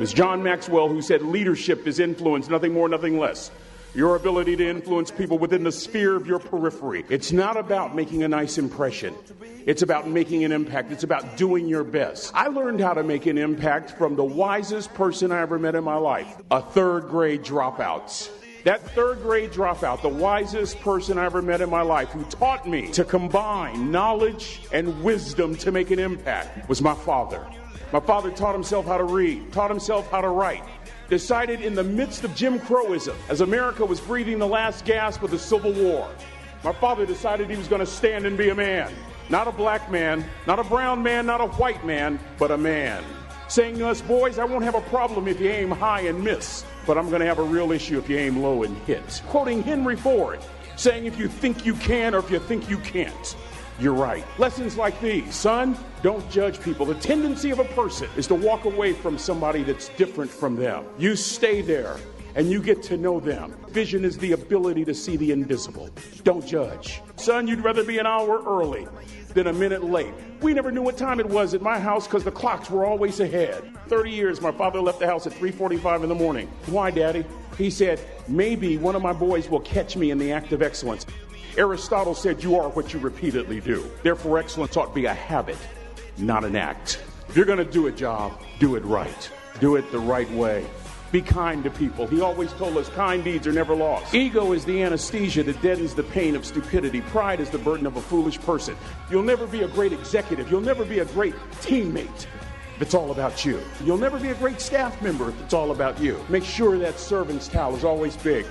was John Maxwell who said leadership is influence, nothing more, nothing less. Your ability to influence people within the sphere of your periphery. It's not about making a nice impression. It's about making an impact. It's about doing your best. I learned how to make an impact from the wisest person I ever met in my life, a third grade dropout. That third grade dropout, the wisest person I ever met in my life, who taught me to combine knowledge and wisdom to make an impact, was my father. My father taught himself how to read, taught himself how to write, decided in the midst of Jim Crowism, as America was breathing the last gasp of the Civil War, my father decided he was going to stand and be a man. Not a black man, not a brown man, not a white man, but a man. Saying to us, boys, I won't have a problem if you aim high and miss, but I'm going to have a real issue if you aim low and hit. Quoting Henry Ford, saying, if you think you can or if you think you can't, you're right. Lessons like these, son, don't judge people. The tendency of a person is to walk away from somebody that's different from them. You stay there and you get to know them. Vision is the ability to see the invisible. Don't judge. Son, you'd rather be an hour early than a minute late. We never knew what time it was at my house because the clocks were always ahead. 30 years, my father left the house at 3:45 in the morning. Why, Daddy? He said, maybe one of my boys will catch me in the act of excellence. Aristotle said, You are what you repeatedly do. Therefore, excellence ought to be a habit, not an act. If you're going to do a job, do it right. Do it the right way. Be kind to people. He always told us kind deeds are never lost. Ego is the anesthesia that deadens the pain of stupidity. Pride is the burden of a foolish person. You'll never be a great executive. You'll never be a great teammate if it's all about you. You'll never be a great staff member if it's all about you. Make sure that servant's towel is always big.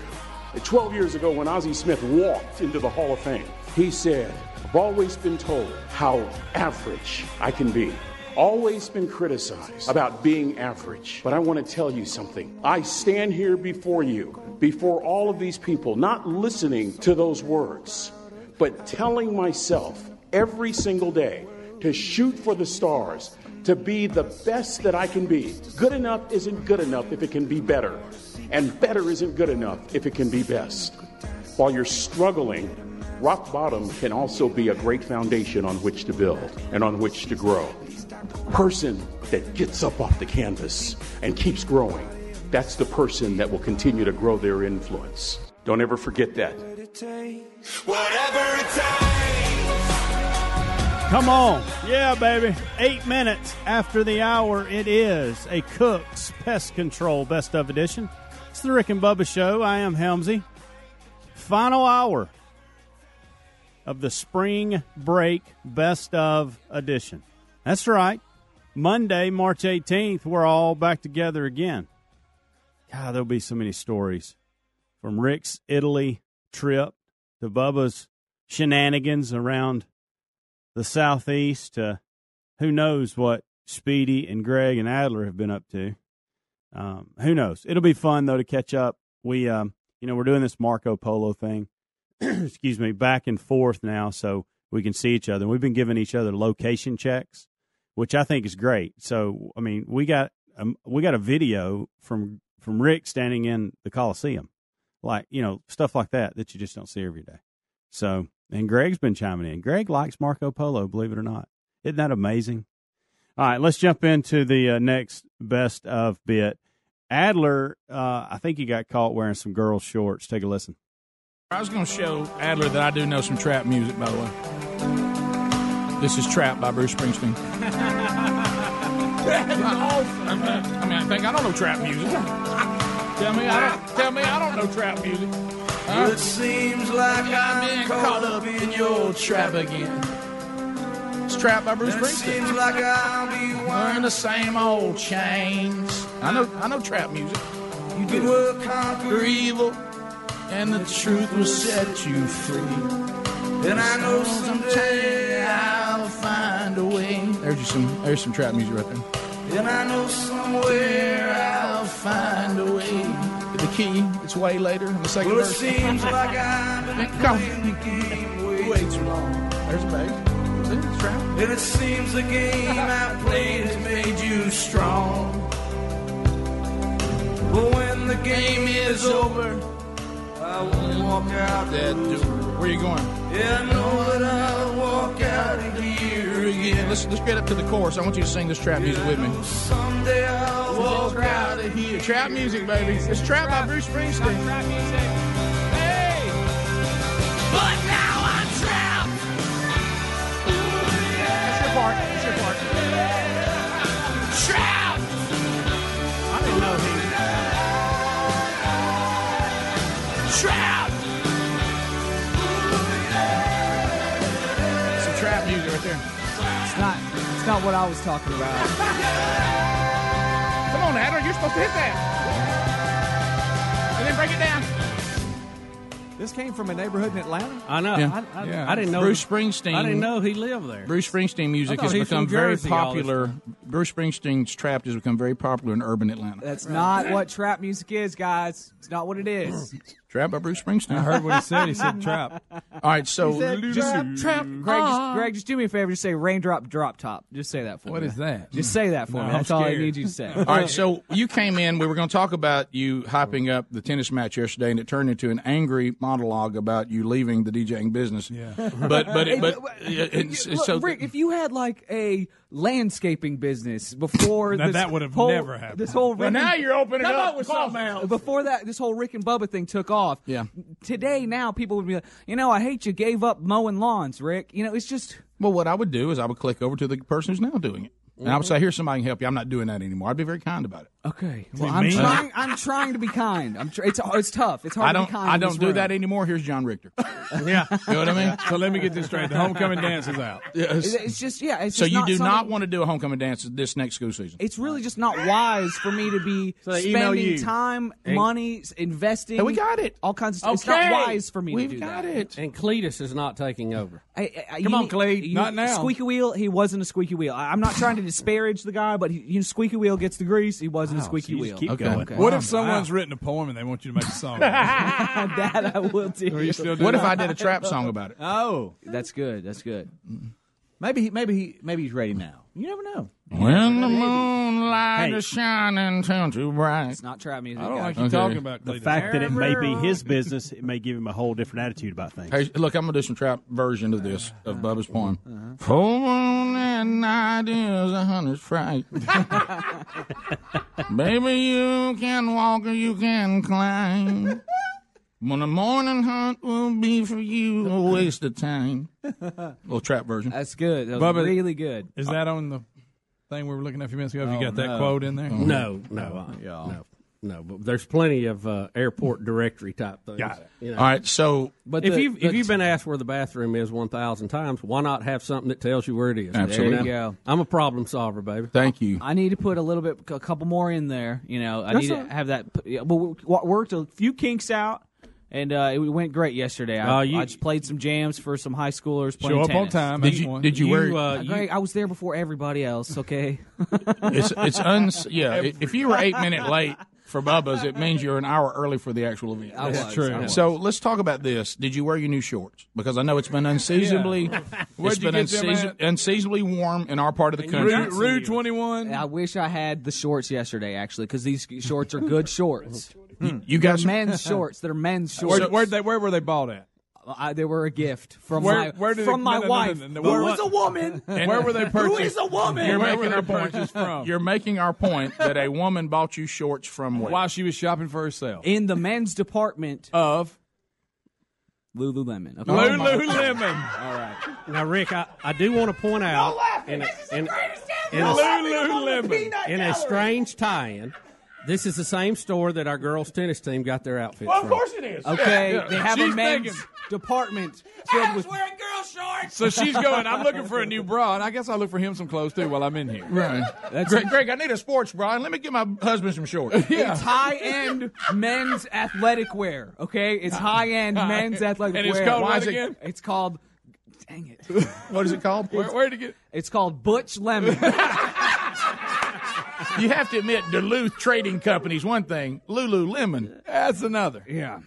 12 years ago, when Ozzie Smith walked into the Hall of Fame, he said, I've always been told how average I can be. Always been criticized about being average. But I want to tell you something. I stand here before you, before all of these people, not listening to those words, but telling myself every single day to shoot for the stars, to be the best that I can be. Good enough isn't good enough if it can be better. And better isn't good enough if it can be best. While you're struggling, rock bottom can also be a great foundation on which to build and on which to grow. The person that gets up off the canvas and keeps growing, that's the person that will continue to grow their influence. Don't ever forget that. Come on. Yeah, baby. Eight minutes after the hour, it is a Cook's Pest Control Best of Edition. It's the Rick and Bubba Show. I am Helmsy. Final hour of the spring break best of edition. That's right. Monday, March 18th, we're all back together again. God, there'll be so many stories from Rick's Italy trip to Bubba's shenanigans around the southeast to who knows what Speedy and Greg and Adler have been up to. Um, who knows? It'll be fun though to catch up. We, um, you know, we're doing this Marco Polo thing. excuse me, back and forth now, so we can see each other. We've been giving each other location checks, which I think is great. So, I mean, we got um, we got a video from from Rick standing in the Coliseum, like you know stuff like that that you just don't see every day. So, and Greg's been chiming in. Greg likes Marco Polo, believe it or not. Isn't that amazing? All right, let's jump into the uh, next best of bit. Adler, uh, I think he got caught wearing some girls' shorts. Take a listen. I was going to show Adler that I do know some trap music, by the way. This is Trap by Bruce Springsteen. I mean, I think I don't know trap music. Tell me, I don't. Tell me, I don't know trap music. Huh? It seems like I'm I'm being caught up in your trap again. Trap by Bruce Springsteen. seems like I'll be Wearing the same old chains. I know, I know trap music. You will conquer conquer evil, and the truth will set you free. Then I know someday I'll find a way. There's some. There's some trap music right there. Then I know somewhere I'll find a way. The key. It's way later in the second Well, it verse. seems like I've been Come. playing the game way Way too long. There's a bass. See, it's trap. And it seems the game I played has made you strong. But when the game is over, I won't walk out That door. Where you going? Yeah, I know that I'll walk out of here again. Let's let's get up to the chorus. I want you to sing this trap music with me. Someday I'll walk out music, here. Trap music, baby. It's trap by Bruce Springsteen. Trap music. Hey! But now part. That's your part. Trapped. I didn't know he. Trapped. Some trap music right there. It's not. It's not what I was talking about. Come on, Adler. You're supposed to hit that. And then break it down. This came from a neighborhood in Atlanta. I know. Yeah. I, I, Yeah. I didn't know. Bruce Springsteen. I didn't know he lived there. Bruce Springsteen music has become very Jersey popular. Bruce Springsteen's Trapped has become very popular in urban Atlanta. That's not what trap music is, guys. It's not what it is. Trapped by Bruce Springsteen. I heard what he said. He said trap. All right, so Just, trap. Greg, just, Greg, just do me a favor. Just say raindrop, drop top. Just say that for What me. What is that? Just say that for No, me. I'm That's all I need you to say. All right, so you came in. We were going to talk about you hyping up the tennis match yesterday, and it turned into an angry monologue about you leaving the DJing business. Yeah, but but it, but it's, Look, so Rick, if you had like a landscaping business before Now, this that would have whole- never happened. This whole well, Rick now and- you're opening Come up up with something on. Before that, this whole Rick and Bubba thing took off. Yeah. Today, now people would be like, you know, I hate you gave up mowing lawns, Rick. You know, it's just Well, what I would do is I would click over to the person who's now doing it, and I would mm-hmm. say, "Here's somebody can help you." I'm not doing that anymore. I'd be very kind about it. Okay. Well, I'm mean? trying. I'm trying to be kind. I'm. Tr- it's it's tough. It's hard I to don't. be kind. I don't do room. that anymore. Here's John Richter. Yeah. You know what I mean? So let me get this straight. The homecoming dance is out. It's, it's just yeah. It's So just you not do not want to do a homecoming dance this next school season. It's really just not wise for me to be So spending you. time, money, investing. Hey, we got it. All kinds of stuff. It's not wise for me We've to do got that. it. And Cletus is not taking over. I, I, Come you on, need- Clay. you- Not now. Squeaky wheel. He wasn't a squeaky wheel. I, I'm not trying to disparage the guy, but he, you know, squeaky wheel gets the grease. He wasn't a squeaky you wheel. just keep Okay. going. Okay. What if someone's written a poem and they want you to make a song? that I will do. Are you still doing What if? I did a trap song about it? Oh, That's good. That's good. Maybe he, maybe he, maybe he's ready now. You never know. When the moonlight Hey. is shining too too bright. It's not trap music. I don't guys. like you Okay. talking about The Cletus. fact that it may be his business, it may give him a whole different attitude about things. Hey, look, I'm gonna do some trap version of this of Bubba's poem. Uh-huh. Full moon at night is a hunter's fright. Baby, you can walk or you can climb. When the morning hunt will be for you a waste of time. Little trap version. That's good. That was Bubba- really good. Is that on the thing we were looking at a few minutes ago? Have you Oh, got that no. quote in there? No, no, uh, no, no. But there's plenty of uh, airport directory type things. Got it. You know. All right, so But If the- you've the- if you've been asked where the bathroom is one thousand times, why not have something that tells you where it is? Absolutely. There you go. I'm a problem solver, baby. thank you. I need to put a little bit, a couple more in there. You know, I That's need all- to have that. yeah, But we w- worked a few kinks out, and uh, it went great yesterday. I, Oh, you- I just played some jams for some high schoolers playing Show up on time. Did you one. did you, You, wear? uh, Uh, you- Greg, I was there before everybody else. Okay, it's it's uns. Yeah, if you were eight minute late for Bubba's, it means you're an hour early for the actual event. I was, true. I was. So let's talk about this. Did you wear your new shorts? Because I know it's been unseasonably, it's Where'd been unseason, unseasonably warm in our part of the country. Rude, Rude 21? I wish I had the shorts yesterday, actually, because these shorts are good shorts. You, you got some. men's shorts. They're men's shorts. Where, where'd they, where were they bought at? I, they were a gift from Where- my where did from it- my no, no, no, wife, no, no, who where- is a woman. Where were they purchased? is a woman? You're Where making were our point. purchased from? You're making our point that a woman bought you shorts from where? While she was shopping for herself. In the men's department, Of Lululemon. Oh, okay? Lululemon. Now, Rick, I, I do want to point out in, a, in, in, a, Lululemon. in a strange tie-in, this is the same store that our girls' tennis team got their outfits from. Of course it is. Okay, they have She's a men's thinking- department filled with. wearing girl shorts. So she's going, I'm looking for a new bra, and I guess I'll look for him some clothes too while I'm in here. Right. That's Greg, Greg, I need a sports bra. and Let me get my husband some shorts. It's high end men's athletic wear. Okay, it's high end men's athletic And it's wear. called Why what is it- again? It's called. Dang it! what is it called? Where, where'd you get? It's called Butch Lemon. You have to admit, Duluth Trading Company's one thing. Lululemon. That's another. yeah.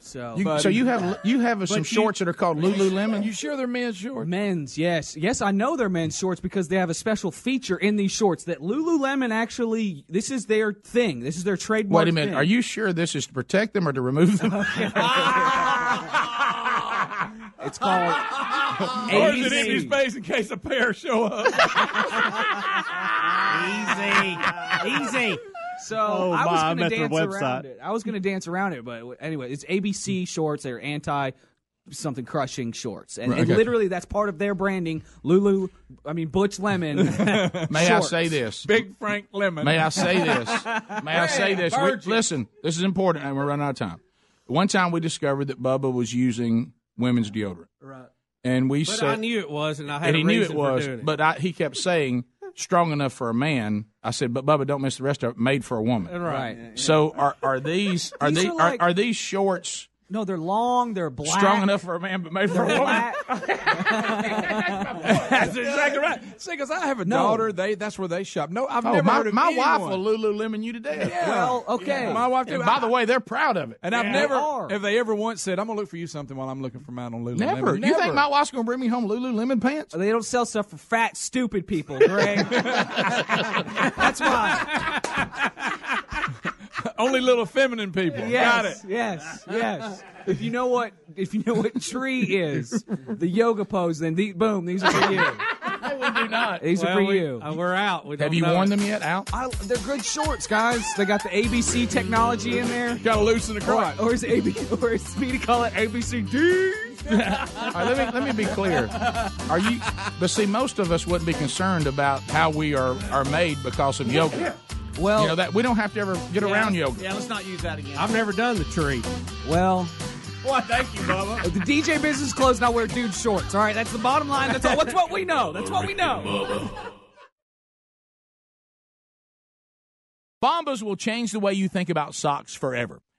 So You, so you have you have some shorts that are called Lululemon. You sure they're men's shorts? men's, yes, yes, I know they're men's shorts because they have a special feature in these shorts that Lululemon actually. This is their thing. This is their trademark. Wait a minute. thing. Are you sure this is to protect them or to remove them? It's called Or is it empty ABC. space in case a pair show up? Easy, easy. So Oh, I was going to met their dance around it. I was going to dance around it, but anyway, it's ABC shorts. They're anti something crushing shorts, and, Right, and okay. literally that's part of their branding. Lulu, I mean Butch Lemon. May I say this? Big Frank Lemon. May I say this? May I say this? We- listen, this is important, and we're running out of time. One time we discovered that Bubba was using women's deodorant. Right. And we But said, I knew it was, and I had and a he knew it was, for doing it. but I, he kept saying, strong enough for a man. I said, but Bubba, don't miss the rest of it. Made for a woman. Right. So are are these are These these are are, like- are these shorts No, they're long. They're black. strong enough for a man, but made for a woman? Black. That's exactly right. See, because I have a No. daughter. They that's where they shop. No, I've Oh, never my, heard of my wife anyone. will Lululemon you to death. Yeah. Well, okay. My wife too. And by the way, they're proud of it. and I've never, They are. if they ever once said, "I'm gonna look for you something while I'm looking for mine on Lululemon." Never. You think my wife's gonna bring me home Lululemon pants? They don't sell stuff for fat, stupid people, Greg. That's why. Only little feminine people? Yes, Got it. yes, yes. If you know what, if you know what tree is, the yoga pose, then the, boom, these are for you. do not. These are for we- you. uh, we're out. We Have you know. worn them yet, Al? I, they're good shorts, guys. They got the ABC technology in there. Got to loosen the crotch. Or is AB, or is Speedy call it ABCD? All right, let me let me be clear. Are you? But see, most of us wouldn't be concerned about how we are are made because of yoga. Well, You know that we don't have to ever get around yoga. Yeah, let's not use that again. I've never done the tree. well, Why, thank you, Bubba. the DJ business closed. Now wear dude shorts. All right, that's the bottom line. That's all. That's what we know. That's what we know. Bombas will change the way you think about socks forever.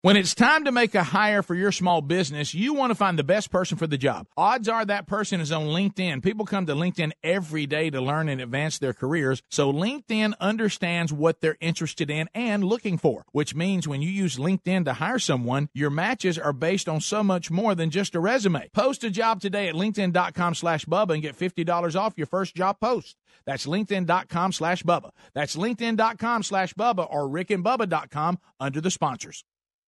When it's time to make a hire for your small business, you want to find the best person for the job. Odds are that person is on LinkedIn. People come to LinkedIn every day to learn and advance their careers. So LinkedIn understands what they're interested in and looking for, which means when you use LinkedIn to hire someone, your matches are based on so much more than just a resume. Post a job today at linkedin.com slash Bubba and get $50 off your first job post. That's linkedin.com slash Bubba. That's linkedin.com slash Bubba or rickandbubba.com under the sponsors.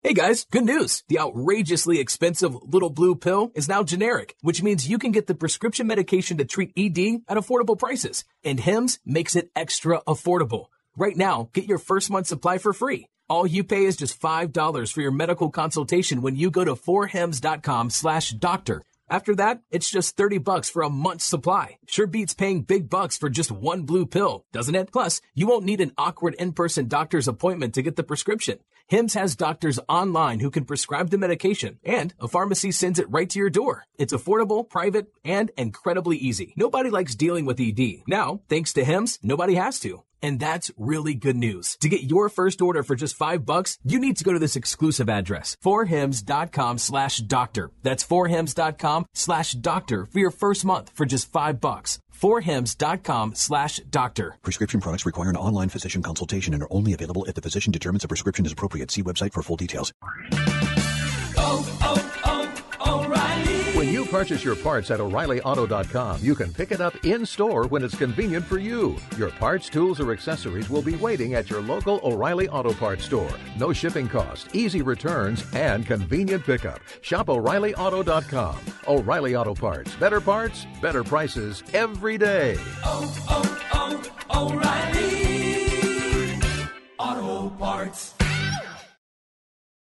Hey guys, good news. The outrageously expensive little blue pill is now generic, which means you can get the prescription medication to treat ED at affordable prices. And Hims makes it extra affordable. Right now, get your first month supply for free. All you pay is just $5 for your medical consultation when you go to forhims.com slash doctor. After that, it's just 30 bucks for a month's supply. Sure beats paying big bucks for just one blue pill, doesn't it? Plus, you won't need an awkward in-person doctor's appointment to get the prescription. Hims has doctors online who can prescribe the medication, and a pharmacy sends it right to your door. It's affordable, private, and incredibly easy. Nobody likes dealing with ED. Now, thanks to Hims, nobody has to. And that's really good news. To get your first order for just five bucks, you need to go to this exclusive address, forhims.com slash doctor. That's forhims.com slash doctor for your first month for just five bucks. forhims.com slash doctor. Prescription products require an online physician consultation and are only available if the physician determines a prescription is appropriate. See website for full details. When you purchase your parts at O'ReillyAuto.com, you can pick it up in store when it's convenient for you. Your parts, tools, or accessories will be waiting at your local O'Reilly Auto Parts store. No shipping cost, easy returns, and convenient pickup. Shop O'ReillyAuto.com. O'Reilly Auto Parts. Better parts, better prices every day. O'Reilly Auto Parts.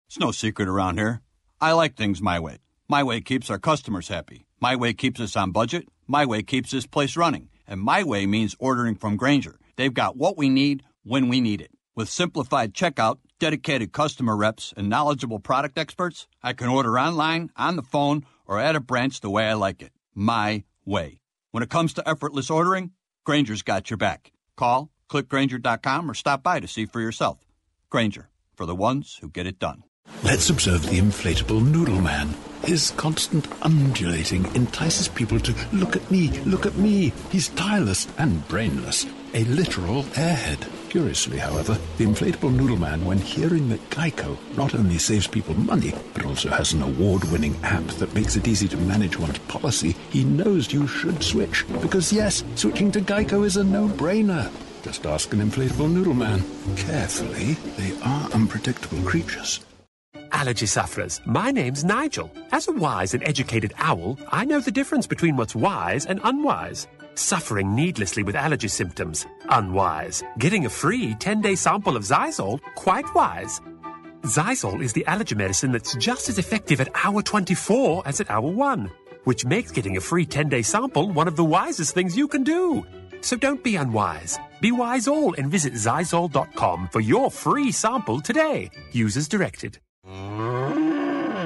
It's no secret around here. I like things my way. My way keeps our customers happy. My way keeps us on budget. My way keeps this place running. And my way means ordering from Grainger. They've got what we need when we need it. With simplified checkout, dedicated customer reps, and knowledgeable product experts, I can order online, on the phone, or at a branch the way I like it. My way. When it comes to effortless ordering, Grainger's got your back. Call, click grainger.com, or stop by to see for yourself. Grainger, for the ones who get it done. Let's observe the inflatable noodle man. His constant undulating entices people to look at me, look at me. He's tireless and brainless. a literal airhead. Curiously, however, the inflatable noodle man, when hearing that Geico not only saves people money, but also has an award winning app that makes it easy to manage one's policy, he knows you should switch. Because, yes, switching to Geico is a no brainer. Just ask an inflatable noodle man. Carefully, they are unpredictable creatures. Allergy sufferers, my name's Nigel. As a wise and educated owl, I know the difference between what's wise and unwise. Suffering needlessly with allergy symptoms, unwise. Getting a free 10 day sample of Xyzal, quite wise. Xyzal is the allergy medicine that's just as effective at hour 24 as at hour 1, which makes getting a free 10 day sample one of the wisest things you can do. So don't be unwise. Be wise all and visit Xyzal.com for your free sample today. Use as directed.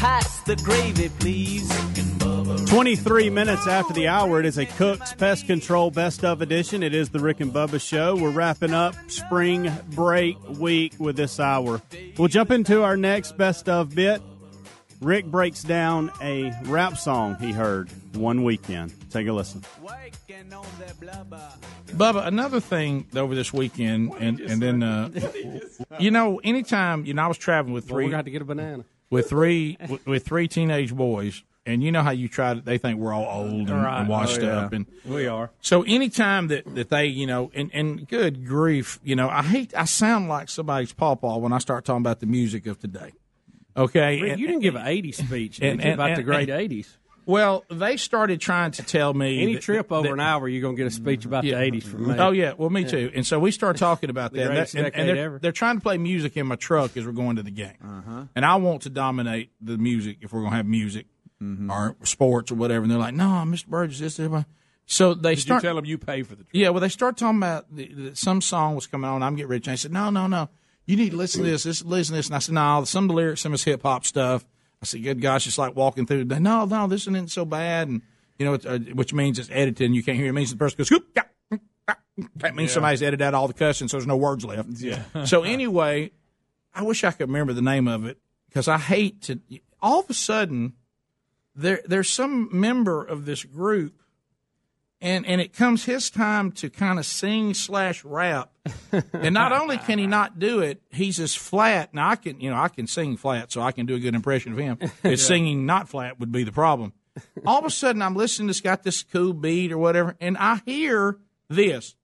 Pass the gravy, please. 23 minutes after the hour, it is a Cook's Pest Control Best of Edition. It is the Rick and Bubba Show. We're wrapping up spring break week with this hour. We'll jump into our next Best of bit. Rick breaks down a rap song he heard one weekend. Take a listen. Bubba, another thing over this weekend, and, and then, uh, you know, anytime, you know, I was traveling with Well, three. we got to get a banana. With three with, with three teenage boys, and you know how you try to they think we're all old and, Right. and washed Oh, yeah. up, and We are. So anytime that that they you know and and good grief, you know I hate I sound like somebody's pawpaw when I start talking about the music of today. Okay, Rick, And- you didn't give an 80s speech and- and- about the great and- 80s. Well, they started trying to tell me Any that- trip over that- an hour, you're going to get a speech about the 80s from me. Oh yeah, well me too. And so we start talking about that. greatest and, and they're, they're trying to play music in my truck as we're going to the game. Uh-huh. And I want to dominate the music if we're going to have music Mm-hmm. or sports or whatever. And they're like, "No, Mr. Burgess, this." this." So they Did start you tell them you pay for the trip? yeah, well, they start talking about the, the, some song was coming on. I'm getting rich. And I said, no, no, no. You need to listen to this. This, listen to this. And I said, no. Some of the lyrics, some of it's hip hop stuff. I said, good gosh, it's like walking through. No, no, this isn't so bad. And you know, it's, uh, which means it's edited and you can't hear. It means the person goes, scoop. yeah. That means Yeah. somebody's edited out all the cussing, so there's no words left. Yeah. so anyway, I wish I could remember the name of it because I hate to. All of a sudden, there there's some member of this group and and it comes his time to kind of sing slash rap, and not only can he not do it, he's as flat. Now I can you know I can sing flat, so I can do a good impression of him. His Yeah. singing not flat would be the problem. All of a sudden, I'm listening. to This got this cool beat or whatever, and I hear this.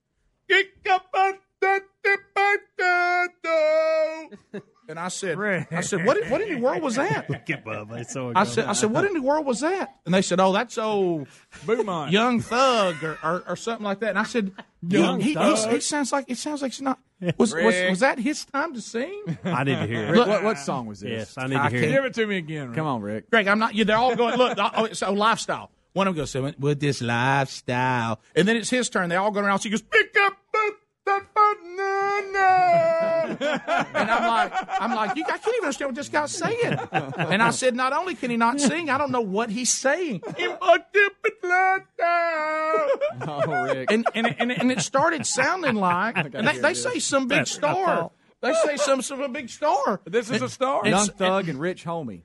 And I said, I said, what, what in the world was that? I said, I said, what in the world was that? And they said, oh, that's old Boomont. Young Thug or, or, or something like that. And I said, Young he, he, Thug. he sounds like it sounds like it's not. Was, was was that his time to sing? I need to hear it. Look, what, what song was this? Yes, I need to hear can't- it. Give it to me again. Rick. Come on, Rick. Greg, I'm not. Yeah, they're all going. Look, oh, so lifestyle. One of them goes, "So with this lifestyle," and then it's his turn. They all go around. So he goes, "Pick up that banana," and I'm like, I'm like, you, I can't even understand what this guy's saying. And I said, not only can he not sing, I don't know what he's saying. Oh, Rick. And and and, and it started sounding like, and they, they say some big star. They say some some a big star. This is a star. And Young s- Thug and Rich Homie.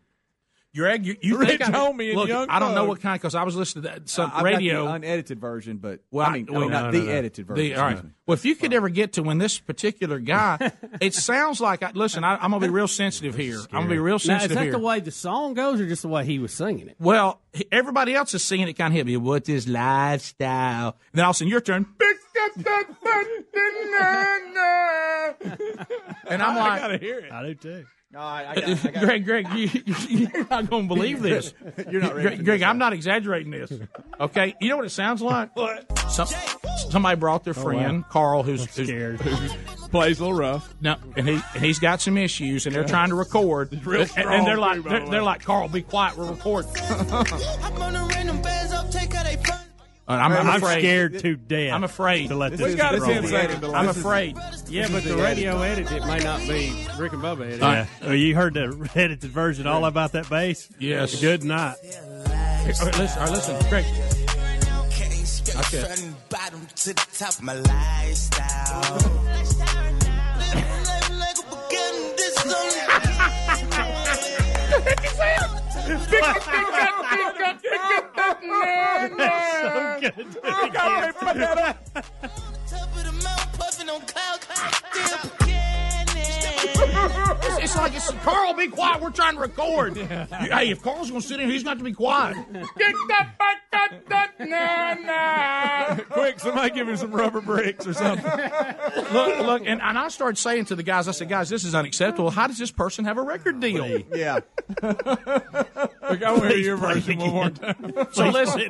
Greg, you, you Rich think I, Homie and look, Young I don't know what kind because I was listening to that some I've got radio. the unedited version, but Well, I mean, I oh, mean, well, not no, the no, no. edited version. The- all right. me. Well, if you could ever get to when this particular guy, it sounds like. I, listen, I, I'm gonna be real sensitive here. I'm gonna be real Now, is that here. the way the song goes, or just the way he was singing it? well, he- everybody else is singing it. Kind of hit me. What is lifestyle? And then all of a sudden, your turn. And I'm like, I gotta hear it. I do too. No, I, I got, I got Greg, Greg, you, you, you're not going to believe this. You're not ready Greg, Greg this, I'm not exaggerating this. Okay, you know what it sounds like? What? Some, somebody brought their oh, friend Carl, who's, who's Scared. Plays a little rough. no, and he and he's got some issues, and they're trying to record. real and, strong, and they're like, by they're, the they're like, Carl, be quiet, we're recording. Uh, I'm I'm, I'm I'm scared to death. I'm afraid. to let This this is- got get us wrong. I'm afraid. Yeah, but the radio edit it may not be Rick and Bubba edit. Yeah. Well, you heard the edited version all about that bass? Yes. Good night. Hey, all right, listen, all right, listen, Greg. Okay. bottom to the top of my lifestyle. so good. It's, it's like it's Carl, be quiet. We're trying to record. You- Hey, if Carl's going to sit in, here, he's got to be quiet. Quick, somebody give him some rubber bricks or something. look, look, and, and I started saying to the guys, I said, guys, this is unacceptable. How does this person have a record deal? yeah. Look, I want to hear your version one more time. So listen,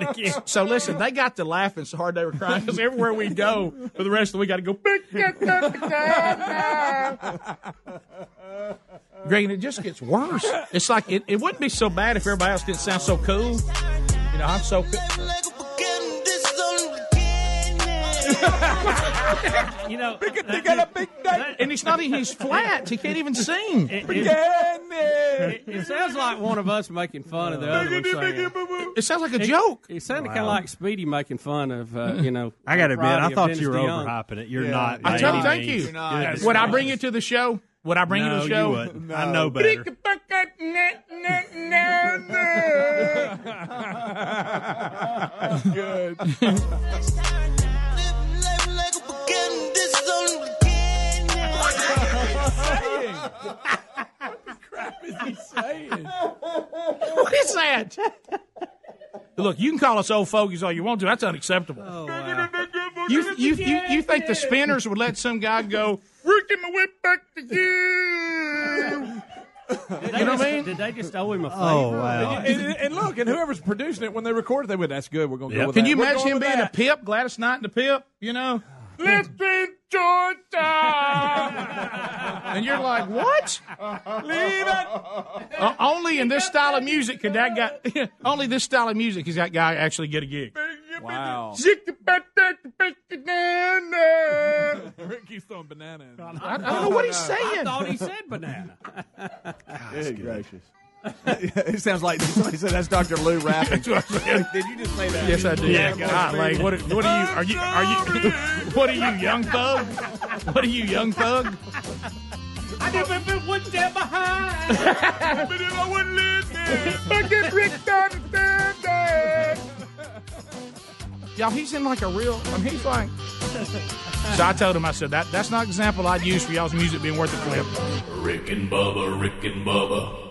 so listen, they got to laughing so hard they were crying because everywhere we go for the rest of the week, got to go. Greg, and it just gets worse. It's like it, it wouldn't be so bad if everybody else didn't sound so cool. You know, I'm so cool. You know, They got a big day. And he's not even, he's flat. He can't even sing. it, It, it sounds like one of us making fun of the other one saying. It sounds like a joke. It sounded kind of like Speedy making fun of, uh, you know. I got to admit, I thought Dennis you were DeYoung. overhyping it. You're Yeah. not. I tell you, thank you. not. Would I bring you to the show? Would I bring you to the show? you wouldn't. I know better. Good. What the crap is he saying? what is that? Look, you can call us old fogies all you want to. That's unacceptable. Oh, wow. You, you, you, you think the spinners would let some guy go, we're my whip back to you? You know what I mean? Did they just owe him a favor? Oh, wow. And, and- and look, and whoever's producing it, when they record it, they went, "That's good. We're gonna go Yep. with Can that." you We're imagine him with being a that. pip, Gladys Knight and the pip? You know? Let's be Georgia! and you're like, what? Leave it. Uh, only in this style of music could that guy, only this style of music is that guy actually get a gig. Wow. Rick keeps throwing banana. In. I, I don't know what he's saying. I thought he said banana. Good gracious. it sounds like somebody said that's Dr. Lou rapping. Did you just say that? Yes, I did. Yeah, God, like, what, what are you? Are you? Are you? What are you, young thug? What are you, young thug? I never been one step behind. Y'all, he's in like a real. I mean, he's like. So I told him, I said that that's not an example I'd use for y'all's music being worth a clip. Rick and Bubba, Rick and Bubba.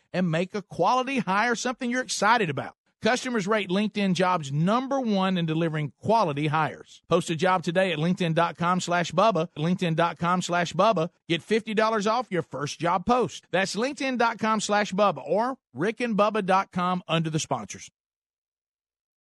and make a quality hire something you're excited about. Customers rate LinkedIn jobs number one in delivering quality hires. Post a job today at LinkedIn.com slash Bubba. LinkedIn.com slash Bubba. Get $50 off your first job post. That's LinkedIn.com slash Bubba or RickandBubba.com under the sponsors.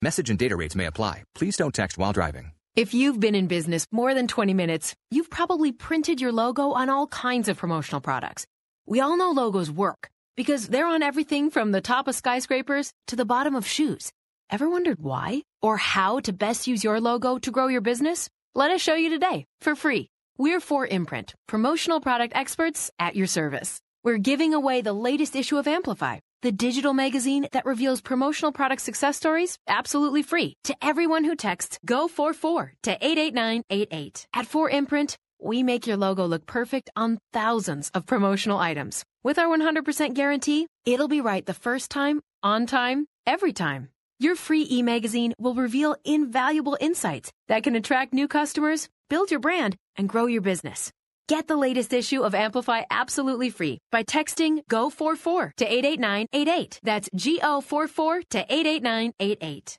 Message and data rates may apply. Please don't text while driving. If you've been in business more than 20 minutes, you've probably printed your logo on all kinds of promotional products. We all know logos work because they're on everything from the top of skyscrapers to the bottom of shoes. Ever wondered why or how to best use your logo to grow your business? Let us show you today for free. We're 4imprint, promotional product experts at your service. We're giving away the latest issue of Amplify, the digital magazine that reveals promotional product success stories absolutely free to everyone who texts GO44 to 88988. At 4imprint, we make your logo look perfect on thousands of promotional items. With our 100% guarantee, it'll be right the first time, on time, every time. Your free e-magazine will reveal invaluable insights that can attract new customers, build your brand, and grow your business. Get the latest issue of Amplify absolutely free by texting GO44 to 88988. That's G-O44 to 88988.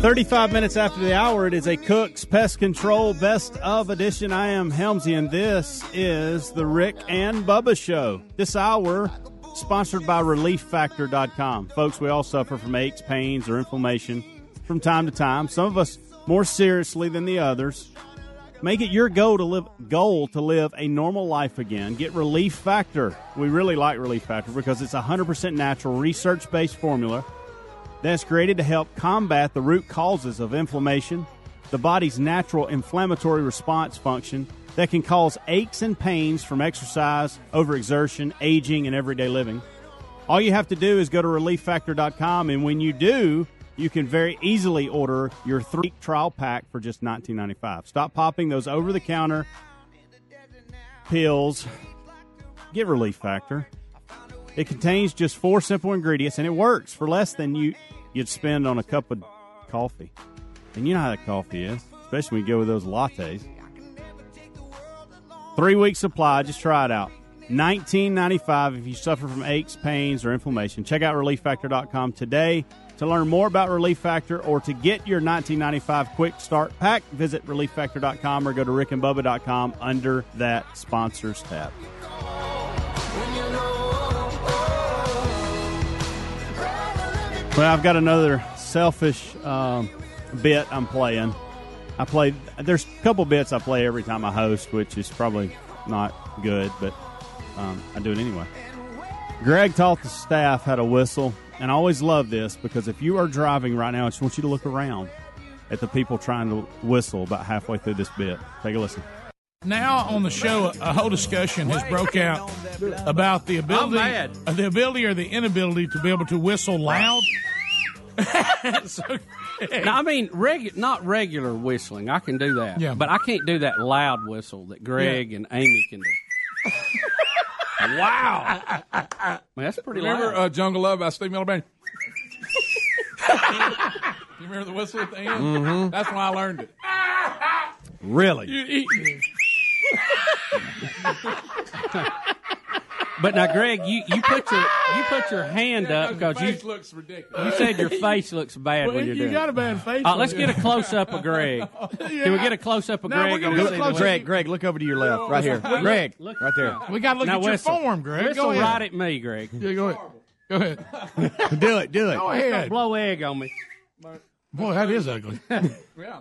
35 minutes after the hour, it is a Cook's Pest Control Best of Edition. I am Helmsy, and this is the Rick and Bubba Show. This hour, sponsored by ReliefFactor.com. Folks, we all suffer from aches, pains, or inflammation. from time to time. Some of us more seriously than the others. Make it your goal to live goal to live a normal life again. Get Relief Factor. We really like Relief Factor because it's a 100% natural, research-based formula that's created to help combat the root causes of inflammation, the body's natural inflammatory response function that can cause aches and pains from exercise, overexertion, aging, and everyday living. All you have to do is go to relieffactor.com, and when you do, you can very easily order your three trial pack for just $19.95. Stop popping those over the counter pills. Get Relief Factor. It contains just four simple ingredients, and it works for less than you you'd spend on a cup of coffee. And you know how that coffee is, especially when you go with those lattes. Three week supply. Just try it out. Nineteen ninety five if you suffer from aches, pains, or inflammation. Check out ReliefFactor.com today to learn more about Relief Factor or to get your 1995 quick start pack. Visit ReliefFactor.com or go to RickandBubba.com under that sponsors tab. Well, I've got another selfish um, bit I'm playing. I play. There's a couple bits I play every time I host, which is probably not good, but um, I do it anyway. Greg taught the staff how to whistle, and I always love this because if you are driving right now, I just want you to look around at the people trying to whistle about halfway through this bit. Take a listen. Now on the show, a whole discussion has broke out about the ability, uh, the ability or the inability to be able to whistle loud. So- Now, I mean, regu- not regular whistling. I can do that. Yeah. But I can't do that loud whistle that Greg and Amy can do. wow. Man, that's pretty Remember loud. uh, Jungle Love by Steve Miller Band? you remember the whistle at the end? Mhm. That's when I learned it. Really? You- you- But now, Greg, you, you put your you put your hand up because you looks ridiculous. you said your face looks bad Well, when you're you doing. got it. a bad face Uh, let's get a close up of Greg. Can we get a close up of No, Greg? we're gonna and get a see the close-up. Greg, Greg, look over to your left, right here. Look- Greg, look- right there. We got to look Now at your whistle. form, Greg. Whistle Go ahead. right at me, Greg. Yeah, go ahead. Go ahead. do it, do it. Go ahead. Blow egg on me. Boy, that is ugly. Yeah.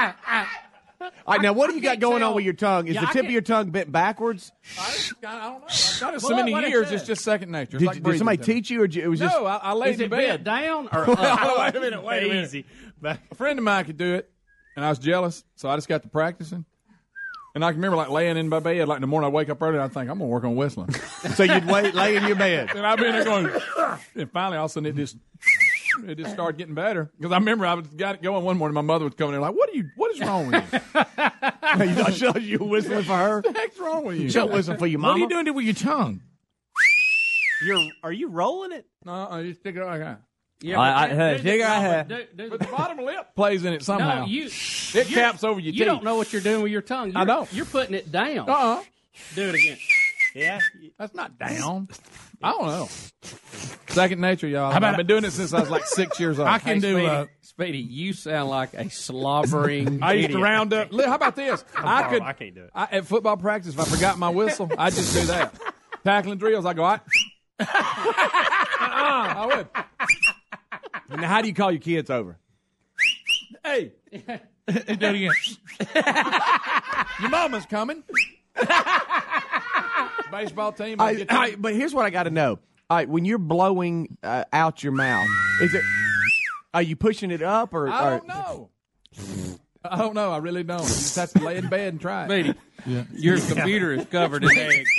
All right, now what do you got going on with your tongue? Is Yeah, the I tip of can't- your tongue bent backwards? I, I don't know. I've done it so Well, many what it years, says. it's just second nature. It's Did, like did breathing somebody to teach you, or j- it was just? No, I, I laid Is in it bed. bent down or wait a minute, wait a minute. Easy. A friend of mine could do it, and I was jealous, so I just got to practicing. And I can remember like laying in my bed, like in the morning I wake up early, and I think I'm gonna work on whistling. so you'd wait, lay in your bed. and I've been there going, and finally all of a sudden it just it just started getting better because I remember I was got it going one morning. My mother was coming in like, "What are you? What is wrong with you? I showed you whistling for her. what the heck's wrong with you?" You don't whistle for your What are you doing with your tongue? You're, are you rolling it? No, I just stick it like that. Yeah, I- but I- hey, do figure the- I have- do- do- But the bottom lip plays in it somehow. No, you. it you- caps over your You teeth. don't know what you're doing with your tongue. You're, I don't. You're putting it down. Uh-uh. Do it again. Yeah. That's not down. I don't know. Second nature, y'all. How about I've been doing it since I was like six years old. I can Hey, do. Speedy, Uh, Speedy, you sound like a slobbering. I used to idiot. round up. Li- How about this? I could. I can't do it. I, at football practice, if I forgot my whistle, I would just do that. Tackling drills, I go. I, I would. Now, how do you call your kids over? Hey, do it again. your mama's coming. Baseball team. All I right, get all right, but here's what I got to know. All right, when you're blowing uh, out your mouth, is it? Are you pushing it up or? I don't know. I don't know. I really don't. You just have to lay in bed and try it. Speedy, your computer is covered in eggs.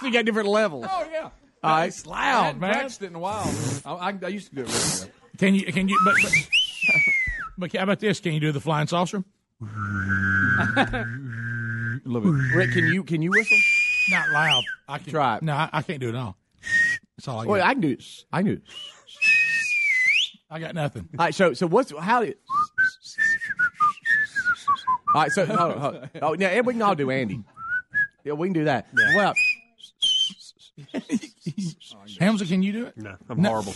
So you got different levels. Oh yeah. All right. It's loud, I hadn't practiced it in a while. I, I, I used to do it. Really good. Can you? Can you? But, but, but how about this? Can you do the flying saucer? A little bit. Rick, can you can you whistle? Not loud. I can Try it. No, I, I can't do it all. That's all I got. Well, I can do it. I can do it. I got nothing. All right. So so what's how? do- All right. So hold on, hold on. oh yeah, we can all do Andy. Yeah, we can do that. Well, Hamza, can you do it? No, I'm horrible.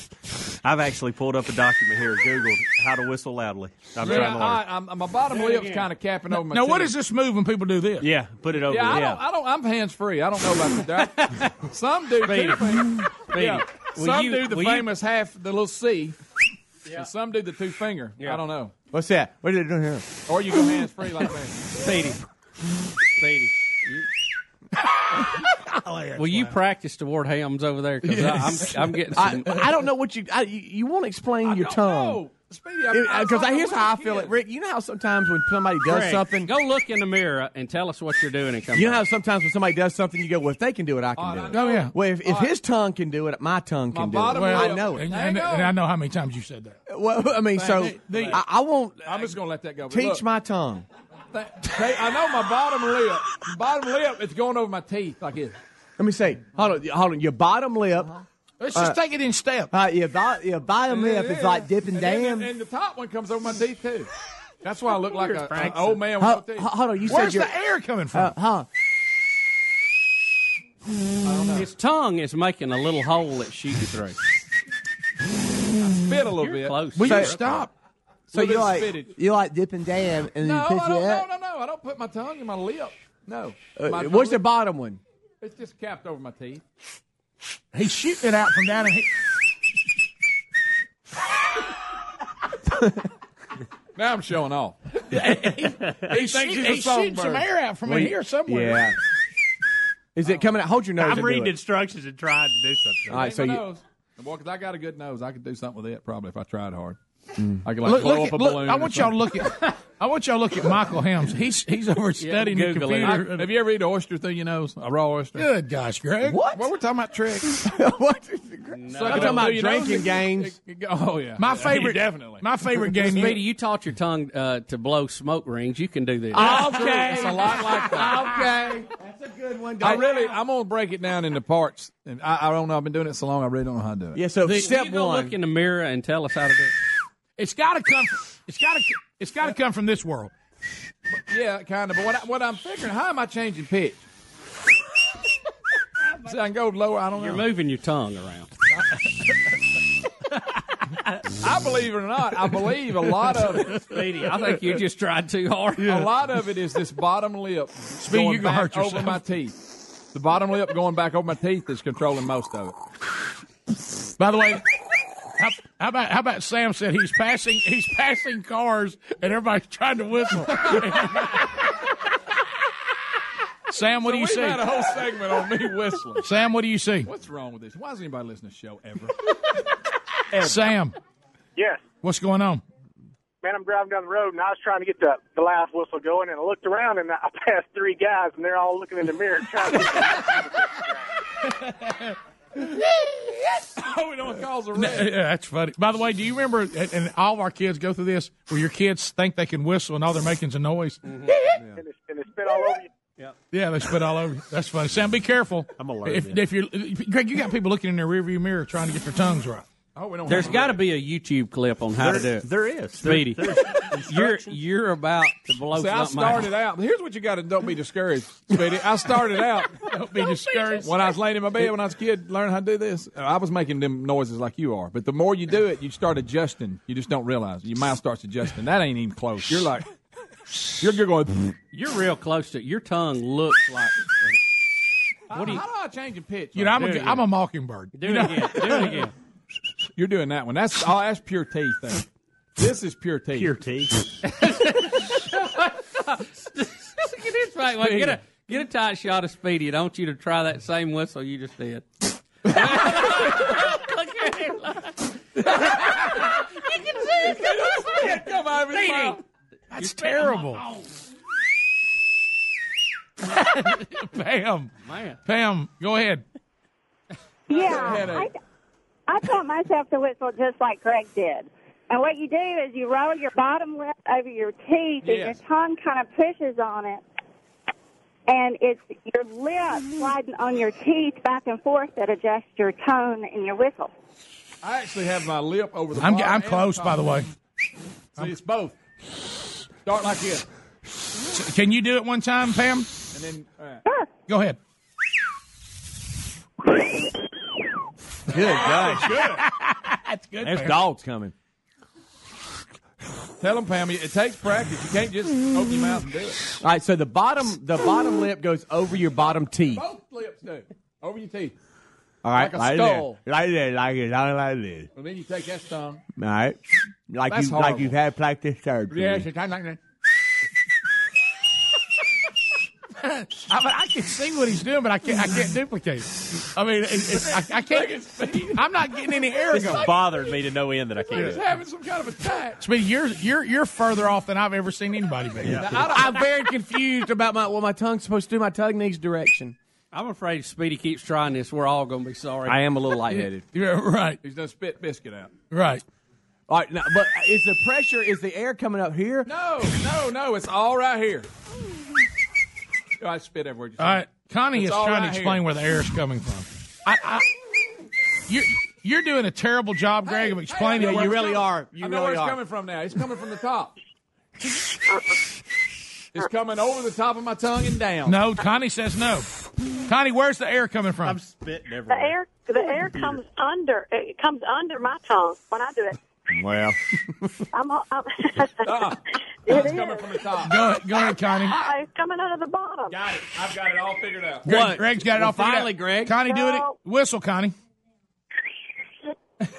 I've actually pulled up a document here, Googled how to whistle loudly. I'm Yeah, trying to learn. I, I'm, my bottom Do it lip's again. kind of capping over my. Now, what chin. is this move when people do this? Yeah, put it over. Yeah, I there. don't. I don't. I'm hands free. I don't know about that. Some do Speedy. two fingers. Speedy. Yeah. Some you- do the will you- famous half, the little C. And some do the two finger. I don't know. What's that? What are they doing here? Or you go hands free like me. Speedy. Speedy. Will you practice toward hams over there? Because I'm, I'm getting I, some. I don't know what you I, you, you want to explain your tongue. Speedy, I- Because I- here's how I feel it, Rick. You know how sometimes when somebody does Greg, something, Go look in the mirror and tell us what you're doing and come you know how sometimes when somebody does something, you go, "Well, if they can do it, I can do it." Oh, yeah. Well, if, if his tongue can do it, my tongue can do it. Well, I know it. And, and- and I know how many times you said that. Well, I mean, so They- they- I, I won't I'm just gonna let that go. Teach look, my tongue. Th- they- I know my bottom lip. Bottom lip, it's going over my teeth like this. Let me say, hold on, hold on. Your bottom lip. Let's just Uh, take it in steps. Uh, your, bo- your bottom lip is like dipping and then down. the- and the top one comes over my teeth too. That's why I look like a, an old man with Ho- no teeth. hold on, you Where's said the air coming from? uh, huh? His tongue is making a little hole that's shooting through. Spit a little You're bit. close. Will So- you stop? So you bit like spitted. you like dipping down and No, then I don't. it No, up. no, no. I don't put my tongue in my lip. No. Uh, My- what's my the bottom one? It's just capped over my teeth. He's shooting it out from down and he, Now I'm showing off. he's, thinks shoot- he's a shooting some air out from in here somewhere. Yeah. Is it coming out? Hold your nose. I'm reading instructions and trying to do something. All right, Ain't so my you, nose. Well, 'cause I got a good nose, I could do something with it probably if I tried hard. Mm. I could like Look, blow look up at, a look, balloon. I want y'all to look at. I want y'all to look at Michael Helms. He's he's over studying the Google it. computer. Have you ever eaten an oyster through your nose? A raw oyster? Good gosh, Greg. what? Well, we're talking about tricks. what? Suck I'm it talking about through nose. drinking games. Oh yeah, My Yeah, favorite, definitely. My favorite game. Speedy, you taught your tongue uh, to blow smoke rings. You can do this. Okay. It's a lot like that. Okay. That's a good one. I really, I'm gonna break it down into parts, and I, I don't know. I've been doing it so long, I really don't know how to do it. Yeah. So The- step you go one. look in the mirror and tell us how to do it. It's got to come. It's got to. It's got to come from this world. Yeah, kind of. But what, I, what I'm figuring, how am I changing pitch? See, I can go lower. I don't know. You're moving your tongue around. I believe it or not, I believe a lot of it. Speedy, I think you just tried too hard. A lot of it is this bottom lip Speedy, going you back hurt over yourself. my teeth. The bottom lip going back over my teeth is controlling most of it. By the way, how, how about how about Sam said he's passing he's passing cars and everybody's trying to whistle. Sam, what do you We've see? had a whole segment on me whistling. Sam, what do you see? What's wrong with this? Why does anybody listen to the show ever? Sam, Yes. what's going on? Man, I'm driving down the road and I was trying to get the, the loud whistle going and I looked around and I passed three guys and they're all looking in the mirror trying to oh, we don't cause a No, wreck. yeah, that's funny. By the way, do you remember? And and all of our kids go through this, where your kids think they can whistle and all they're making is a noise. Mm-hmm. and, they, and they spit all over you. Yeah, they spit all over you. That's funny. Sam, be careful. I'm alert, If, man. if you're, if, Greg, you got people looking in their rearview mirror trying to get their tongues right. Oh, we don't There's have a got to be a YouTube clip on how to do it. there is. Speedy, There- you're you're about to blow See, I started out. out. Here's what you got to don't be discouraged, Speedy. I started out. Don't be discouraged. When I was laying in my bed when I was a kid, learning how to do this, I was making them noises like you are. But the more you do it, you start adjusting. You just don't realize your mouth starts adjusting. That ain't even close. You're like, you're, you're going. You're real close to it. Your tongue looks like. What do you? How do I change a pitch? You know, I'm Do a, it again. I'm a mockingbird. Do You it again. Do it again. You're doing that one. That's oh, that's pure teeth. There. This is pure teeth. Pure teeth. get this right. Wait, get a get a tight shot of Speedy. I want you to try that same whistle you just did. Look at him. you can see it. Come out of his Speedy. mouth. That's terrible. Pam, Man. Pam, go ahead. Yeah, I, I taught myself to whistle just like Greg did. And what you do is you roll your bottom lip over your teeth, and your tongue kind of pushes on it, and it's your lip mm-hmm. sliding on your teeth back and forth that adjusts your tone and your whistle. I actually have my lip over the. I'm I'm close, the by the way. See, it's both. Start like this, Can you do it one time, Pam? and then. Uh, all right. Go ahead. Good gosh. That's good. There's Pam. dogs coming. Tell them, Pam, it takes practice. You can't just open your mouth and do it. All right, so the bottom the bottom lip goes over your bottom teeth. Both lips do. Over your teeth. All right, Like a right skull. there, right like it, like like this. And then you take that tongue. All right, like That's you like you've had plastic surgery. Yeah, it's like that. I, mean, I can see what he's doing, but I can't. I can't duplicate it. I mean, it's, it's, I, I can't. I'm not getting any air This going. bothers me to no end that I can't. He's do it. having some kind of attack. Speedy, you're you're you're further off than I've ever seen anybody be. I'm very confused about my what my tongue's supposed to do. My tongue needs direction. I'm afraid if Speedy keeps trying this, we're all going to be sorry. I am a little lightheaded. Yeah, right, He's done spit biscuit out. right. All right, now, but is the pressure? Is the air coming up here? No, no, no. It's all right here. Oh, I spit everywhere. All right, Connie It's is trying right to explain here. where the air is coming from. I, I, you're you're doing a terrible job, Greg, of explaining. I know where where it's it's coming- coming- I know where it's coming from now. It's coming from the top. it's coming over the top of my tongue and down. No, Connie says no. Connie, where's the air coming from? I'm spitting everywhere. The air, the air comes under. It comes under my tongue when I do it. Well, I'm. I'm Uh-uh. It's coming from the top. Go ahead, go ahead, Connie. Uh, it's coming out of the bottom. Got it. I've got it all figured out. Greg, Greg's got it Well, all figured finally, out. Greg. Connie, do it. Whistle, Connie.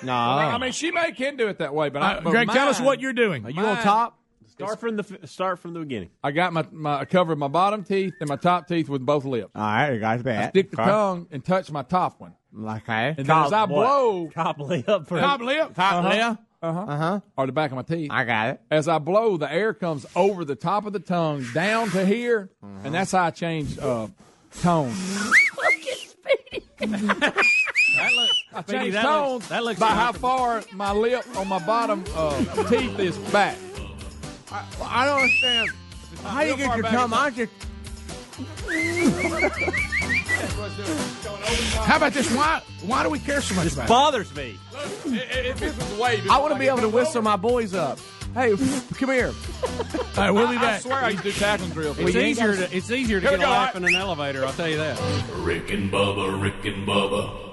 No. I mean, she may can do it that way, but, I, Uh, but Greg, tell us what you're doing. Are you on top? start from the f- start from the beginning. I got my, my I covered my bottom teeth and my top teeth with both lips. All right, I got I stick the Okay. tongue and touch my top one, Okay. and then as I what? blow, Top lip for Top lip. Top lip. Uh-huh, Uh huh. or the back of my teeth. I got it. As I blow, the air comes over the top of the tongue down to here, Uh-huh. and that's how I change uh, tone. That looks, I Speedy, change that tones looks, that looks by how far my lip on my bottom uh, teeth is back. I, I don't understand. How do you Real get your tongue? I just. How about this? Why why do we care so much about it? bothers me. If this was way, I want to be able to whistle my boys up. Hey, come here. All right, we'll be I back. swear I used to do tackling drills. It's easier to it's easier to get a go, laugh all in an elevator. I'll tell you that. Rick and Bubba, Rick and Bubba.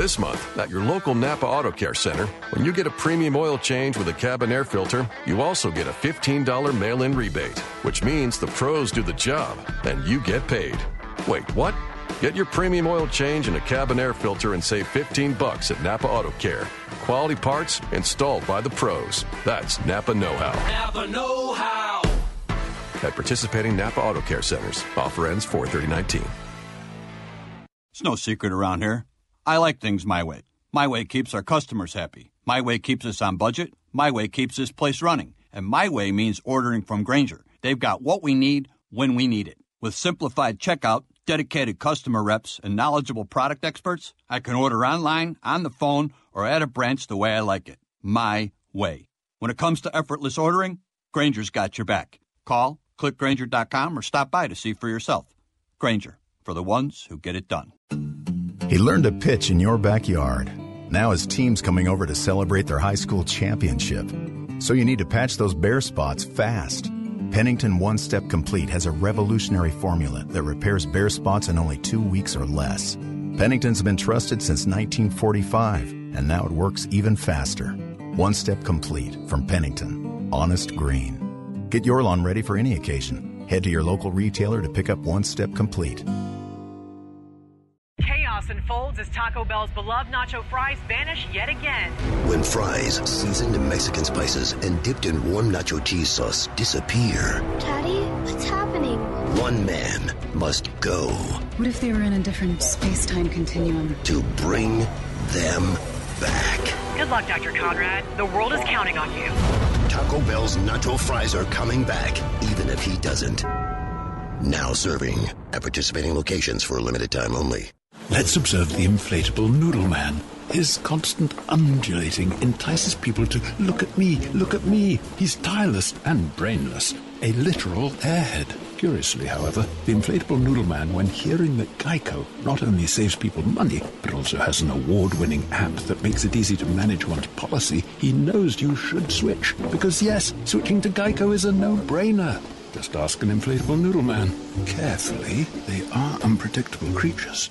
This month, at your local Napa Auto Care Center, when you get a premium oil change with a cabin air filter, you also get a $15 mail in rebate, which means the pros do the job and you get paid. Wait, what? Get your premium oil change and a cabin air filter and save 15 bucks at Napa Auto Care. Quality parts installed by the pros. That's Napa Know How. Napa Know How. At participating Napa Auto Care Centers. Offer ends 43019. It's no secret around here. I like things my way. My way keeps our customers happy. My way keeps us on budget. My way keeps this place running. And my way means ordering from Grainger. They've got what we need when we need it. With simplified checkout, dedicated customer reps, and knowledgeable product experts, I can order online, on the phone, or at a branch the way I like it. My way. When it comes to effortless ordering, Grainger's got your back. Call, clickgrainger.com, or stop by to see for yourself. Grainger, for the ones who get it done. He learned to pitch in your backyard. Now his team's coming over to celebrate their high school championship. So you need to patch those bare spots fast. Pennington One Step Complete has a revolutionary formula that repairs bare spots in only two weeks or less. Pennington's been trusted since 1945, and now it works even faster. One Step Complete from Pennington. Honest Green. Get your lawn ready for any occasion. Head to your local retailer to pick up One Step Complete. Chaos unfolds as Taco Bell's beloved nacho fries vanish yet again. When fries, seasoned in Mexican spices and dipped in warm nacho cheese sauce, disappear, Daddy, what's happening? one man must go What if they were in a different space time continuum? to bring them back. Good luck, Dr. Conrad. The world is counting on you. Taco Taco Bell's nacho fries are coming back, even if he doesn't. Now serving at participating locations for a limited time only. Let's observe the inflatable noodle man. His constant undulating entices people to look at me, look at me. He's tireless and brainless, a literal airhead. Curiously, however, the inflatable noodle man, when hearing that Geico not only saves people money, but also has an award winning app that makes it easy to manage one's policy, he knows you should switch. Because, yes, switching to Geico is a no brainer. Just ask an inflatable noodle man. Carefully, they are unpredictable creatures.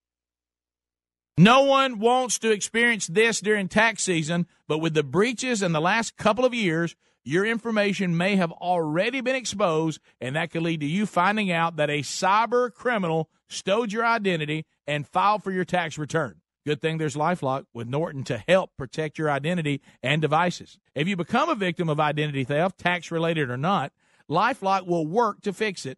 No one wants to experience this during tax season, but with the breaches in the last couple of years, your information may have already been exposed, and that could lead to you finding out that a cyber criminal stole your identity and filed for your tax return. Good thing there's Lifelock with Norton to help protect your identity and devices. If you become a victim of identity theft, tax related or not, Lifelock will work to fix it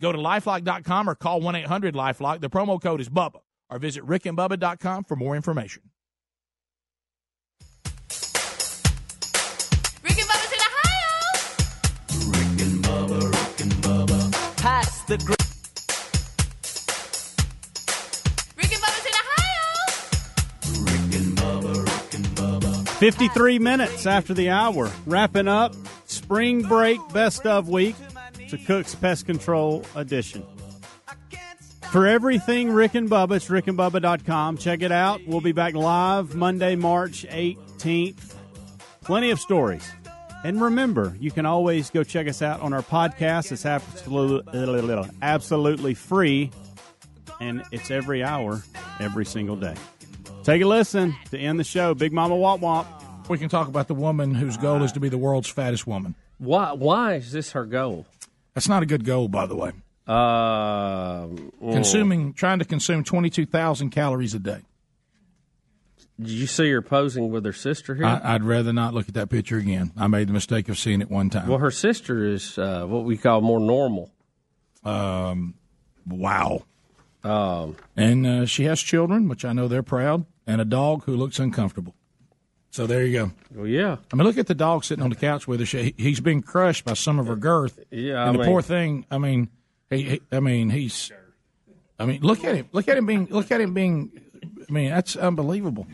Go to lifelock.com or call 1 800 Lifelock. The promo code is BUBBA. Or visit rickandbubba.com for more information. Rick and Bubba's in Ohio. Rick and Bubba, Rick and Bubba. Pass the gr- Rick and Bubba's in Ohio. Rick and Bubba, Rick and Bubba. 53 minutes after the hour. Wrapping up spring break best of week. It's a Cook's Pest Control edition. For everything Rick and Bubba, it's rickandbubba.com. Check it out. We'll be back live Monday, March 18th. Plenty of stories. And remember, you can always go check us out on our podcast. It's absolutely, absolutely free, and it's every hour, every single day. Take a listen to end the show. Big Mama Wop Wop. We can talk about the woman whose goal is to be the world's fattest woman. Why? Why is this her goal? That's not a good goal, by the way. Um, Consuming, trying to consume 22,000 calories a day. Did you see her posing with her sister here? I, I'd rather not look at that picture again. I made the mistake of seeing it one time. well, her sister is uh, what we call more normal. Um, wow. Um, And uh, she has children, which I know they're proud, and a dog who looks uncomfortable. So there you go. Well, yeah. I mean, look at the dog sitting on the couch with her. She, he's being crushed by some of her girth. Yeah, and I the poor thing. I mean, he, he. I mean, he's. I mean, look at him. Look at him being. Look at him being. I mean, that's unbelievable.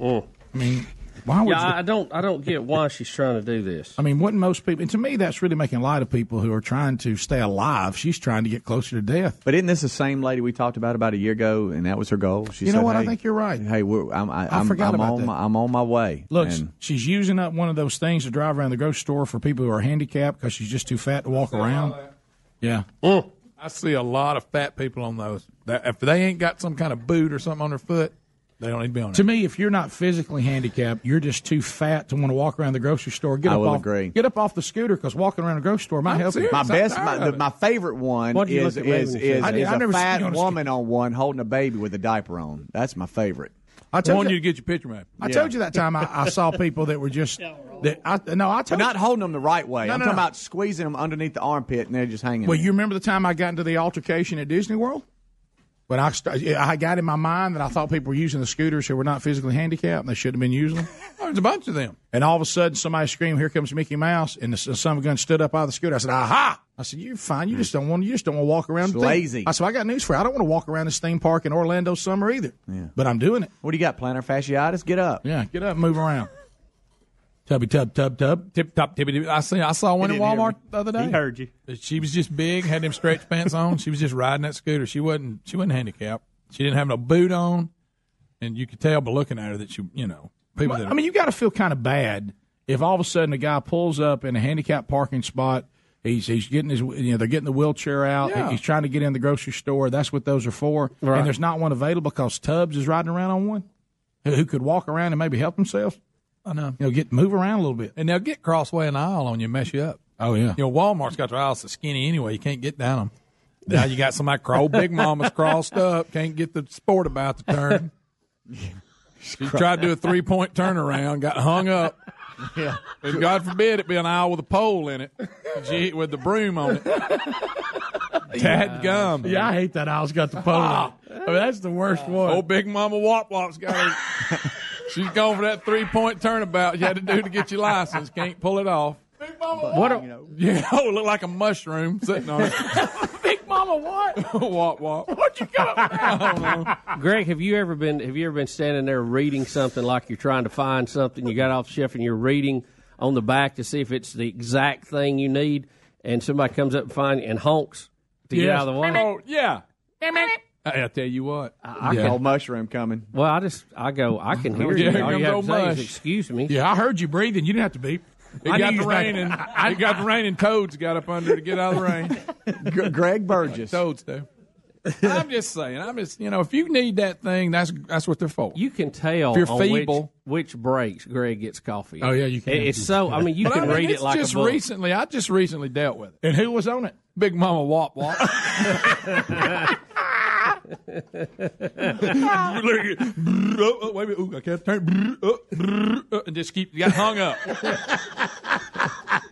Oh. I mean, why would yeah, you? I don't. I don't get why she's trying to do this. I mean, wouldn't most people? And to me, that's really making light of people who are trying to stay alive. She's trying to get closer to death. But isn't this the same lady we talked about about a year ago, and that was her goal? She You know said, what? I think you're right. Hey, we're, I'm, I, I I'm, forgot I'm about on that. My, I'm on my way. Look, And- she's using up one of those things to drive around the grocery store for people who are handicapped because she's just too fat to walk around. Yeah. Mm. I see a lot of fat people on those. That, if they ain't got some kind of boot or something on their foot, they don't need to be on To it. me, if you're not physically handicapped, you're just too fat to want to walk around the grocery store. Get I up will off, agree. Get up off the scooter because walking around the grocery store might help you. my best, my, the, my favorite one What is is, is, and is I- I've a never fat on a woman on one holding a baby with a diaper on. That's my favorite. I told wanting you- you to get your picture made. I told you that time I, I saw people that were just that I no I But told not holding them the right way. No, I'm no, talking no. about squeezing them underneath the armpit and they're just hanging. Well, there. you remember the time I got into the altercation at Disney World? When I st- I got in my mind that I thought people were using the scooters who were not physically handicapped and they shouldn't have been using them. There's a bunch of them. And all of a sudden, somebody screamed, "Here comes Mickey Mouse!" And the son of a gun stood up out of the scooter. I said, "Aha!" I said, "You're fine. You hmm. just don't want. You just don't want to walk around. It's the lazy. I said, "I got news for you. I don't want to walk around this theme park in Orlando summer either. But I'm doing it. What do you got? Plantar fasciitis? Get up. Yeah, get up, move around. Tubby tub tub tub tip top tippy tippy. I see. I saw one He at Walmart the other day. He heard you. She was just big, had them stretch pants on. She was just riding that scooter. She wasn't. She wasn't handicapped. She didn't have no boot on, and you could tell by looking at her that she, you know, people that. I mean, you got to feel kind of bad if all of a sudden a guy pulls up in a handicapped parking spot. He's he's getting his you know they're getting the wheelchair out. Yeah. He's trying to get in the grocery store. That's what those are for. Right. And there's not one available because Tubbs is riding around on one who, who could walk around and maybe help himself. I know. You know, get move around a little bit. and they'll get crossway an aisle on you, and mess you up. Oh yeah. You know, Walmart's got their aisles so skinny anyway. You can't get down them. Now you got somebody crawl. Big Mama's crossed up. Can't get the sport about to turn. She tried to do a three point turnaround, got hung up. Yeah. And God forbid it be an aisle with a pole in it. She, with the broom on it. Tad gum. Yeah, I hate that aisle's got the pole. on it. Ah. I mean, that's the worst ah. one. Old Big Mama Wop Wop's got her. She's going for that three point turnabout you had to do to get your license. Can't pull it off. Big Mama What a- you know, yeah, oh, it like a mushroom sitting on it. Big Mama what? wop wop. What you got? I don't know. Greg, have you ever been have you ever been standing there reading something like you're trying to find something you got off the shelf and you're reading on the back to see if it's the exact thing you need and somebody comes up and find and honks to get out of the way? Oh, yeah. I, I tell you what. I Yeah. can- Old mushroom coming. Well, I just I go I can hear Yeah, you. All you have to say is excuse me. Yeah, I heard you breathing. You didn't have to beep. It I got the rain, back- and it got the rain, and toads got up under to get out of the rain. G- Greg Burgess. Toads do. I'm just saying. I'm just you know, if you need that thing, that's that's what they're for. You can tell If you're on feeble. which, which breaks Greg gets coffee. Oh, yeah, you can. It- It's so I mean you But can I mean, read it's it like just a book. recently. I just recently dealt with it. And who was on it? Big Mama Wop Wop. Look at- oh, oh, wait a minute. Ooh, I can't turn. Oh, oh, and just keep got hung up.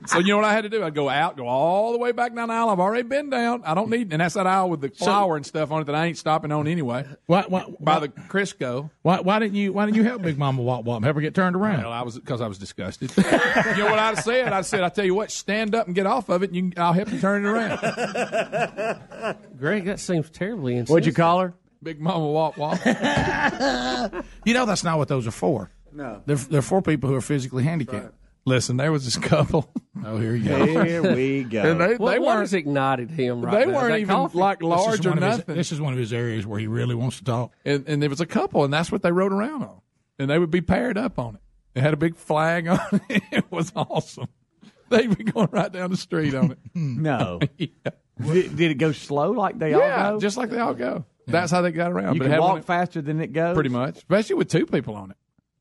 so you know what I had to do? I'd go out, go all the way back down the aisle. I've already been down. I don't need, and that's that aisle with the flour and stuff on it that I ain't stopping on anyway. Why, why, By the Crisco. why, why didn't you Why didn't you help Big Mama Wop Wop? Help her get turned around. Well, I was because I was disgusted. you know what I said? I said, I tell you what, stand up and get off of it, and you, can- I'll help you turn it around. Greg, that seems terribly insensitive. What'd you call her? Big Mama Wop Wop. You know that's not what those are for. No. They're they're for people who are physically handicapped. Listen, there was this couple. Oh, here you go. Here we go. And they, What, they what weren't has ignited him right they now? weren't even coffee? like large or one of his- nothing. this is one of his areas where he really wants to talk. and, and there was a couple, and that's what they rode around on. And they would be paired up on it. It had a big flag on it. It was awesome. They'd be going right down the street on it. No. yeah, did, did it go slow like they Yeah, all go? just like they all go. That's how they got around. you but can walk one- faster than it goes. pretty much, especially with two people on it.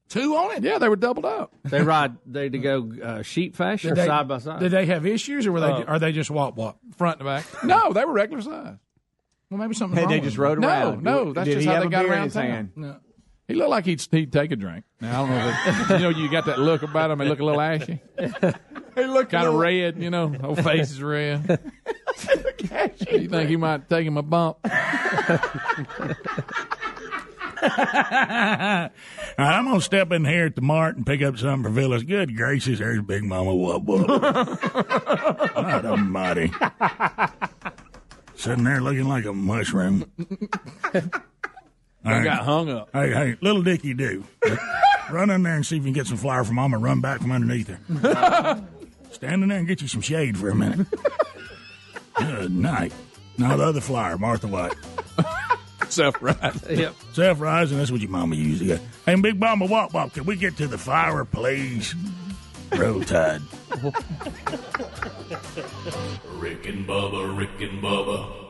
Two on it. Yeah, they were doubled up. They ride. They to go uh, sheep fashion they- side by side. Did they have issues, or were they? Uh, are they just walk walk Front to back. No, they were regular size. Well, maybe something. Hey, wrong they with just them. rode No, around. no, no, that's Did just how they got around town. hand? No. He looked like he'd he'd take a drink. Now I don't know. If it, you know, you got that look about him. He look a little ashy. He looked kind of red. You know, whole face is red. You think he might take him a bump? All right, I'm gonna step in here at the mart and pick up something for Phyllis. Good gracious, there's Big Mama Wub Wub. God Almighty, sitting there looking like a mushroom. All I got hung up. Hey, hey, little Dicky, do run in there and see if you can get some flour from Mama. Run back from underneath her. Stand in there and get you some shade for a minute. Good night. Now the other flyer, Martha White. Self right. Yep. Self rising, that's what your mama used to get. Hey, Big Mama Wop Wop, can we get to the fire, please? Roll Tide. Rick and Bubba, Rick and Bubba.